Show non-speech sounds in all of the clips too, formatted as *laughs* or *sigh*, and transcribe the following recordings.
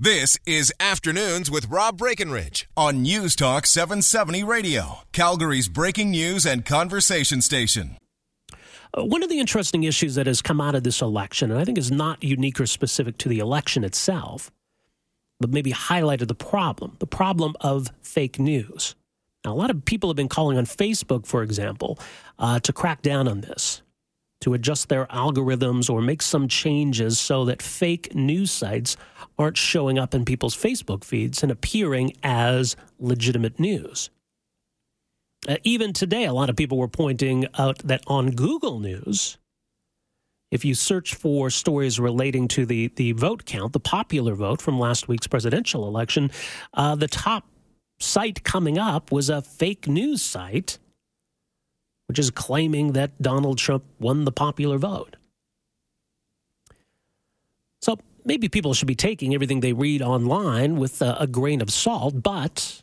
This is Afternoons with Rob Breckenridge on News Talk 770 Radio, Calgary's breaking news and conversation station. Uh, one of the interesting issues that has come out of this election, and I think is not unique or specific to the election itself, but maybe highlighted the problem the problem of fake news. Now, a lot of people have been calling on Facebook, for example, uh, to crack down on this, to adjust their algorithms or make some changes so that fake news sites aren't showing up in people's Facebook feeds and appearing as legitimate news. Uh, even today, a lot of people were pointing out that on Google News, if you search for stories relating to the, the vote count, the popular vote from last week's presidential election, uh, the top site coming up was a fake news site, which is claiming that Donald Trump won the popular vote. So maybe people should be taking everything they read online with a, a grain of salt, but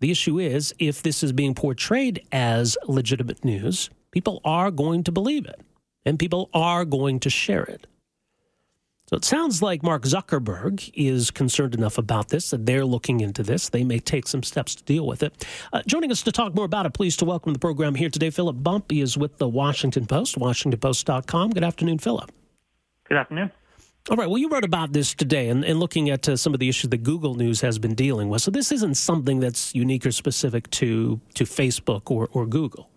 the issue is if this is being portrayed as legitimate news, people are going to believe it and people are going to share it. So it sounds like Mark Zuckerberg is concerned enough about this that they're looking into this. They may take some steps to deal with it. Uh, joining us to talk more about it, pleased to welcome the program here today, Philip Bump. He is with the Washington Post, WashingtonPost.com. Good afternoon, Philip. Good afternoon. All right. Well, you wrote about this today and, and looking at uh, some of the issues that Google News has been dealing with. So this isn't something that's unique or specific to, to Facebook or, or Google.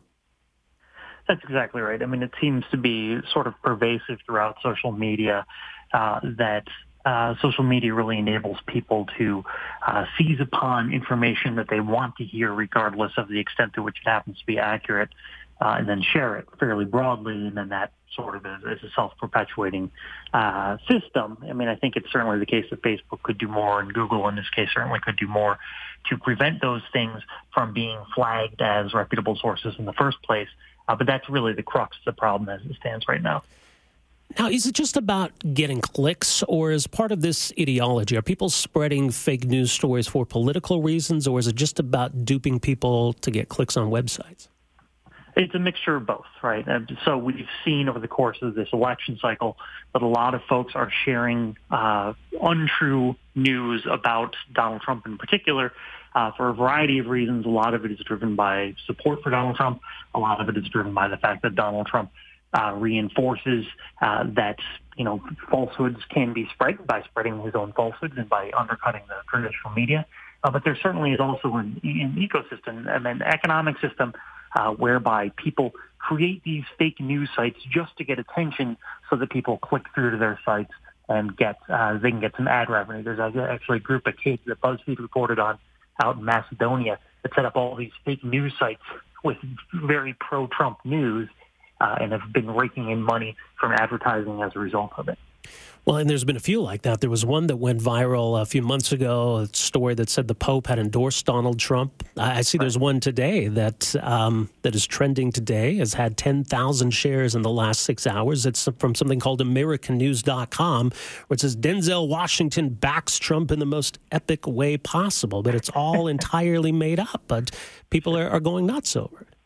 That's exactly right. I mean, it seems to be sort of pervasive throughout social media that uh, social media really enables people to uh, seize upon information that they want to hear, regardless of the extent to which it happens to be accurate, uh, and then share it fairly broadly, and then that sort of is, is a self-perpetuating uh, system. I mean, I think it's certainly the case that Facebook could do more, and Google, in this case, certainly could do more to prevent those things from being flagged as reputable sources in the first place. Uh, but that's really the crux of the problem as it stands right now. Now, is it just about getting clicks, or is part of this ideology? Are people spreading fake news stories for political reasons, or is it just about duping people to get clicks on websites? It's a mixture of both, right? And so we've seen over the course of this election cycle that a lot of folks are sharing uh, untrue news about Donald Trump in particular uh, for a variety of reasons. A lot of it is driven by support for Donald Trump. A lot of it is driven by the fact that Donald Trump uh, reinforces uh, that you know falsehoods can be spread by spreading his own falsehoods and by undercutting the traditional media. Uh, but there certainly is also an, an ecosystem and an economic system uh, whereby people create these fake news sites just to get attention so that people click through to their sites and get uh, they can get some ad revenue. There's actually a group of kids that BuzzFeed reported on out in Macedonia that set up all these fake news sites with very pro-Trump news uh, and have been raking in money from advertising as a result of it. Well, and there's been a few like that. There was one that went viral a few months ago, a story that said the Pope had endorsed Donald Trump. I see there's one today that um, that is trending today, has had 10,000 shares in the last six hours. It's from something called AmericanNews.com, where it says Denzel Washington backs Trump in the most epic way possible. But it's all *laughs* entirely made up, but people are, are going nuts over it.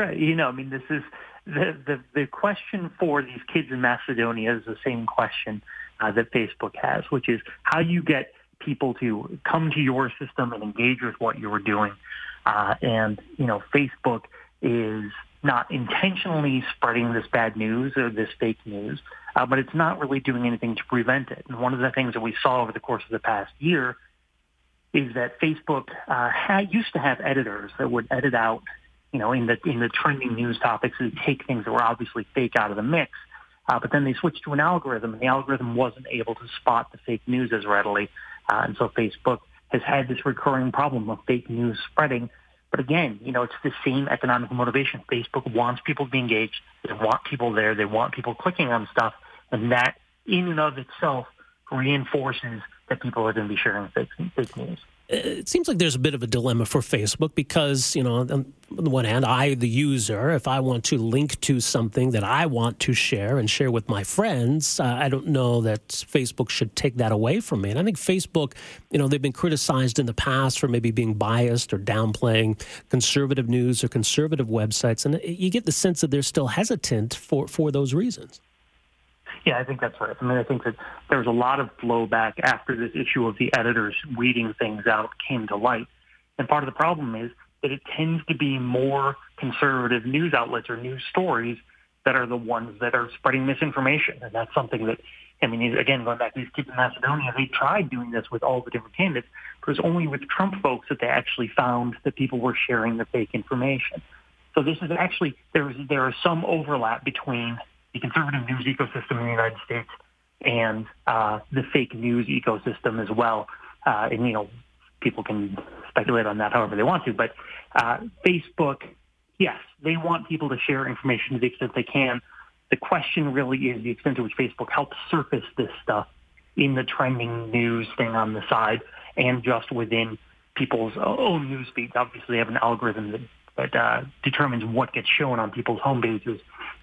Right. You know, I mean, this is the, the, the question for these kids in Macedonia is the same question uh, that Facebook has, which is how you get people to come to your system and engage with what you're doing. Uh, and, you know, Facebook is not intentionally spreading this bad news or this fake news, uh, but it's not really doing anything to prevent it. And one of the things that we saw over the course of the past year is that Facebook uh, had, used to have editors that would edit out you know, in the in the trending news topics and take things that were obviously fake out of the mix. Uh, but then they switched to an algorithm, and the algorithm wasn't able to spot the fake news as readily. Uh, and so Facebook has had this recurring problem of fake news spreading. But again, you know, it's the same economic motivation. Facebook wants people to be engaged. They want people there. They want people clicking on stuff. And that in and of itself reinforces that people are going to be sharing fake, fake news it seems like there's a bit of a dilemma for Facebook because, you know, on the one hand, I, the user, if I want to link to something that I want to share and share with my friends, uh, I don't know that Facebook should take that away from me. And I think Facebook, you know, they've been criticized in the past for maybe being biased or downplaying conservative news or conservative websites. And you get the sense that they're still hesitant for, for those reasons. Yeah, I think that's right. I mean, I think that there was a lot of blowback after this issue of the editors weeding things out came to light. And part of the problem is that it tends to be more conservative news outlets or news stories that are the ones that are spreading misinformation. And that's something that, I mean, again, going back to these kids in Macedonia, they tried doing this with all the different candidates, but it was only with Trump folks that they actually found that people were sharing the fake information. So this is actually, there is, there is some overlap between the conservative news ecosystem in the United States and uh, the fake news ecosystem as well. Uh, and, you know, people can speculate on that however they want to. But uh, Facebook, yes, they want people to share information to the extent they can. The question really is the extent to which Facebook helps surface this stuff in the trending news thing on the side and just within people's own news feeds. Obviously, they have an algorithm that, that uh, determines what gets shown on people's homepages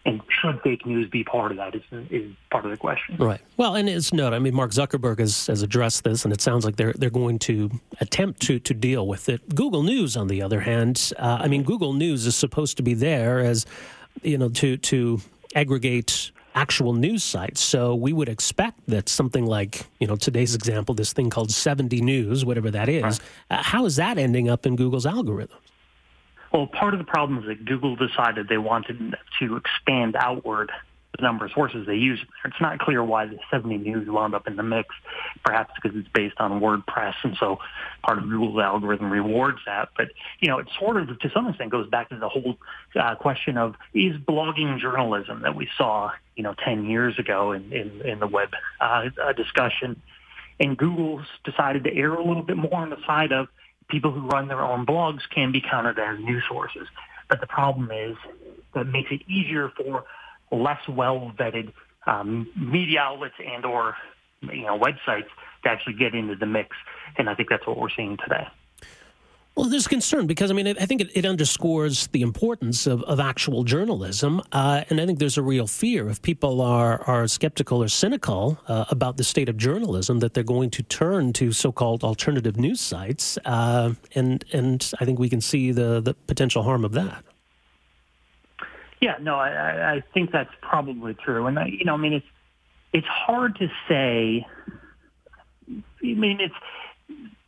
and should fake news be part of that is, is part of the question. Right. Well, and it's noted. I mean, Mark Zuckerberg has, has addressed this, and it sounds like they're they're going to attempt to to deal with it. Google News, on the other hand, uh, I mean, Google News is supposed to be there as you know to to aggregate actual news sites. So we would expect that something like, you know, today's example, this thing called 70 News, whatever that is, right. uh, how is that ending up in Google's algorithm? Well, part of the problem is that Google decided they wanted to expand outward the number of sources they use. It's not clear why the 70 News wound up in the mix, perhaps because it's based on WordPress, and so part of Google's algorithm rewards that. But, you know, it sort of, to some extent, goes back to the whole uh, question of is blogging journalism that we saw, you know, 10 years ago in, in, in the web uh, discussion. And Google's decided to err a little bit more on the side of people who run their own blogs can be counted as news sources. But the problem is that makes it easier for less well-vetted um, media outlets and or you know websites to actually get into the mix. And I think that's what we're seeing today. Well, there's concern because I mean I think it, it underscores the importance of, of actual journalism, uh, and I think there's a real fear if people are are skeptical or cynical uh, about the state of journalism that they're going to turn to so-called alternative news sites, uh, and and I think we can see the the potential harm of that. Yeah, no, I, I think that's probably true, and I, you know, I mean it's it's hard to say. I mean it's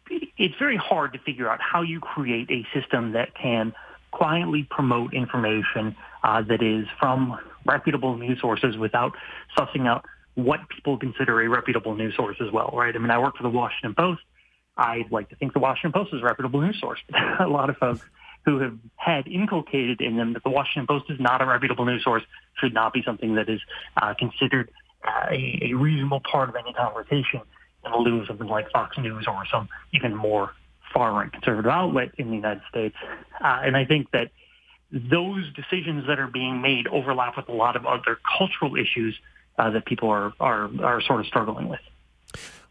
it's very hard to figure out how you create a system that can quietly promote information uh, that is from reputable news sources without sussing out what people consider a reputable news source as well, right? I mean, I work for the Washington Post. I'd like to think the Washington Post is a reputable news source. *laughs* a lot of folks who have had inculcated in them that the Washington Post is not a reputable news source should not be something that is uh, considered uh, a, a reasonable part of any conversation in lieu of something like Fox News or some even more far-right conservative outlet in the United States. Uh, and I think that those decisions that are being made overlap with a lot of other cultural issues uh, that people are, are, are sort of struggling with.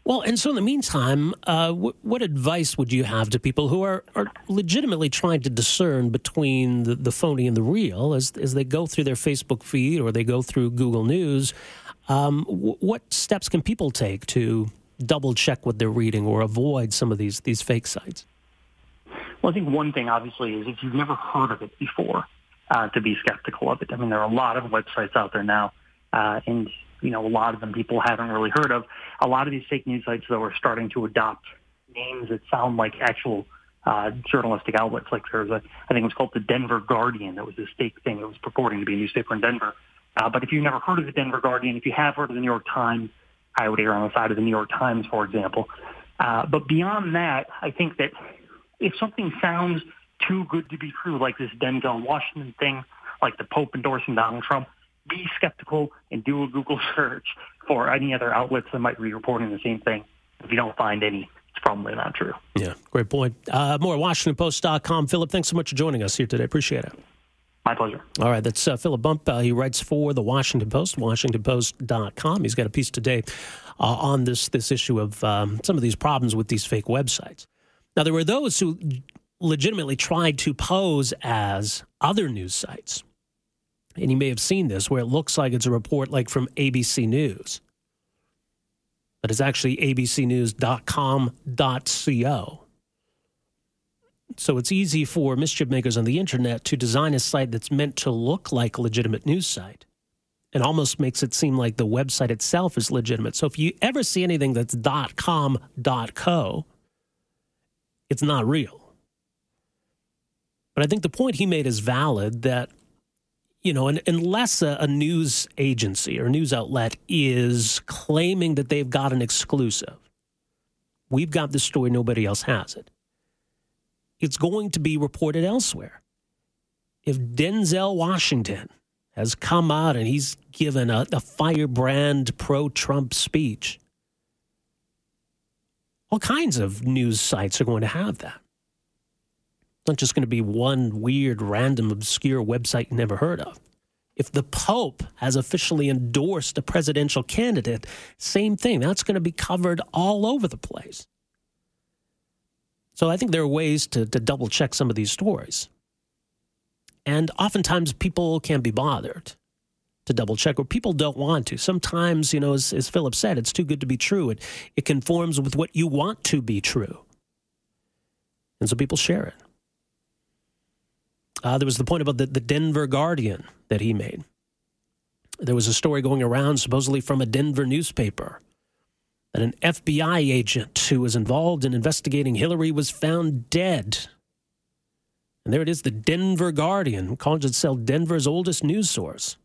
Well, and so in the meantime, uh, what advice would you have to people who are, are legitimately trying to discern between the, the phony and the real as, as they go through their Facebook feed or they go through Google News? Um, w- what steps can people take to double check what they're reading or avoid some of these these fake sites? Well, I think one thing obviously is if you've never heard of it before, uh, to be skeptical of it. I mean, there are a lot of websites out there now, uh, and you know, a lot of them people haven't really heard of. A lot of these fake news sites, though, are starting to adopt names that sound like actual uh, journalistic outlets. Like there's a, I think it was called the Denver Guardian. That was this fake thing that was purporting to be a newspaper in Denver. Uh, but if you've never heard of the Denver Guardian, if you have heard of the New York Times, I would err on the side of the New York Times, for example. Uh, but beyond that, I think that if something sounds too good to be true, like this Denzel Washington thing, like the Pope endorsing Donald Trump, be skeptical and do a Google *laughs* search for any other outlets that might be reporting the same thing. If you don't find any, it's probably not true. Yeah, great point. Uh, more WashingtonPost.com. Philip, thanks so much for joining us here today. Appreciate it. My pleasure. All right, that's uh, Philip Bump. Uh, he writes for the Washington Post, WashingtonPost.com. He's got a piece today uh, on this this issue of um, some of these problems with these fake websites. Now, there were those who legitimately tried to pose as other news sites. And you may have seen this where it looks like it's a report like from ABC News, but it's actually abcnews.com.co. So it's easy for mischief makers on the internet to design a site that's meant to look like a legitimate news site and almost makes it seem like the website itself is legitimate. So if you ever see anything that's .com, .co, it's not real. But I think the point he made is valid that, you know, unless a, a news agency or news outlet is claiming that they've got an exclusive, we've got the story, nobody else has it, it's going to be reported elsewhere. If Denzel Washington has come out and he's given a, a firebrand pro Trump speech, all kinds of news sites are going to have that. It's not just going to be one weird, random, obscure website you never heard of. If the Pope has officially endorsed a presidential candidate, same thing. That's going to be covered all over the place. So I think there are ways to, to double check some of these stories. And oftentimes people can't be bothered to double check, or people don't want to. Sometimes, you know, as, as Philip said, it's too good to be true. It, it conforms with what you want to be true. And so people share it. Uh, there was the point about the, the Denver Guardian that he made. There was a story going around, supposedly from a Denver newspaper, that an FBI agent who was involved in investigating Hillary was found dead. And there it is, the Denver Guardian calls itself Denver's oldest news source.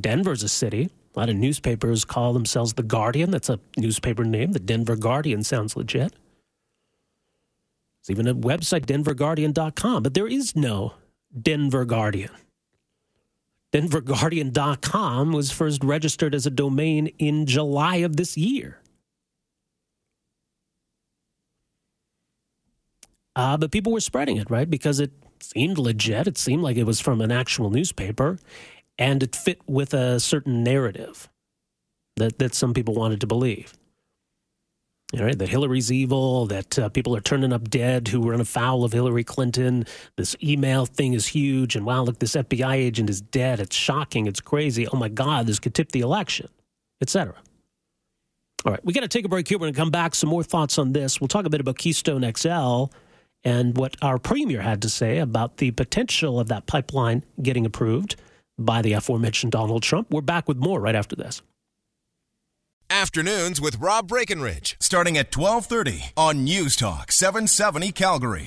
Denver's a city. A lot of newspapers call themselves the Guardian. That's a newspaper name. The Denver Guardian sounds legit. There's even a website, denverguardian.com, but there is no Denver Guardian. DenverGuardian.com was first registered as a domain in July of this year. Uh, but people were spreading it, right? Because it seemed legit. It seemed like it was from an actual newspaper, and it fit with a certain narrative that, that some people wanted to believe. All right, that Hillary's evil, that uh, people are turning up dead who run afoul of Hillary Clinton. This email thing is huge, and wow, look, this FBI agent is dead. It's shocking. It's crazy. Oh my God, this could tip the election, etc. All right, we got to take a break here. We're going to come back. Some more thoughts on this. We'll talk a bit about Keystone XL and what our premier had to say about the potential of that pipeline getting approved by the aforementioned Donald Trump. We're back with more right after this. Afternoons with Rob Breckenridge, starting at 1230 on News Talk 770 Calgary.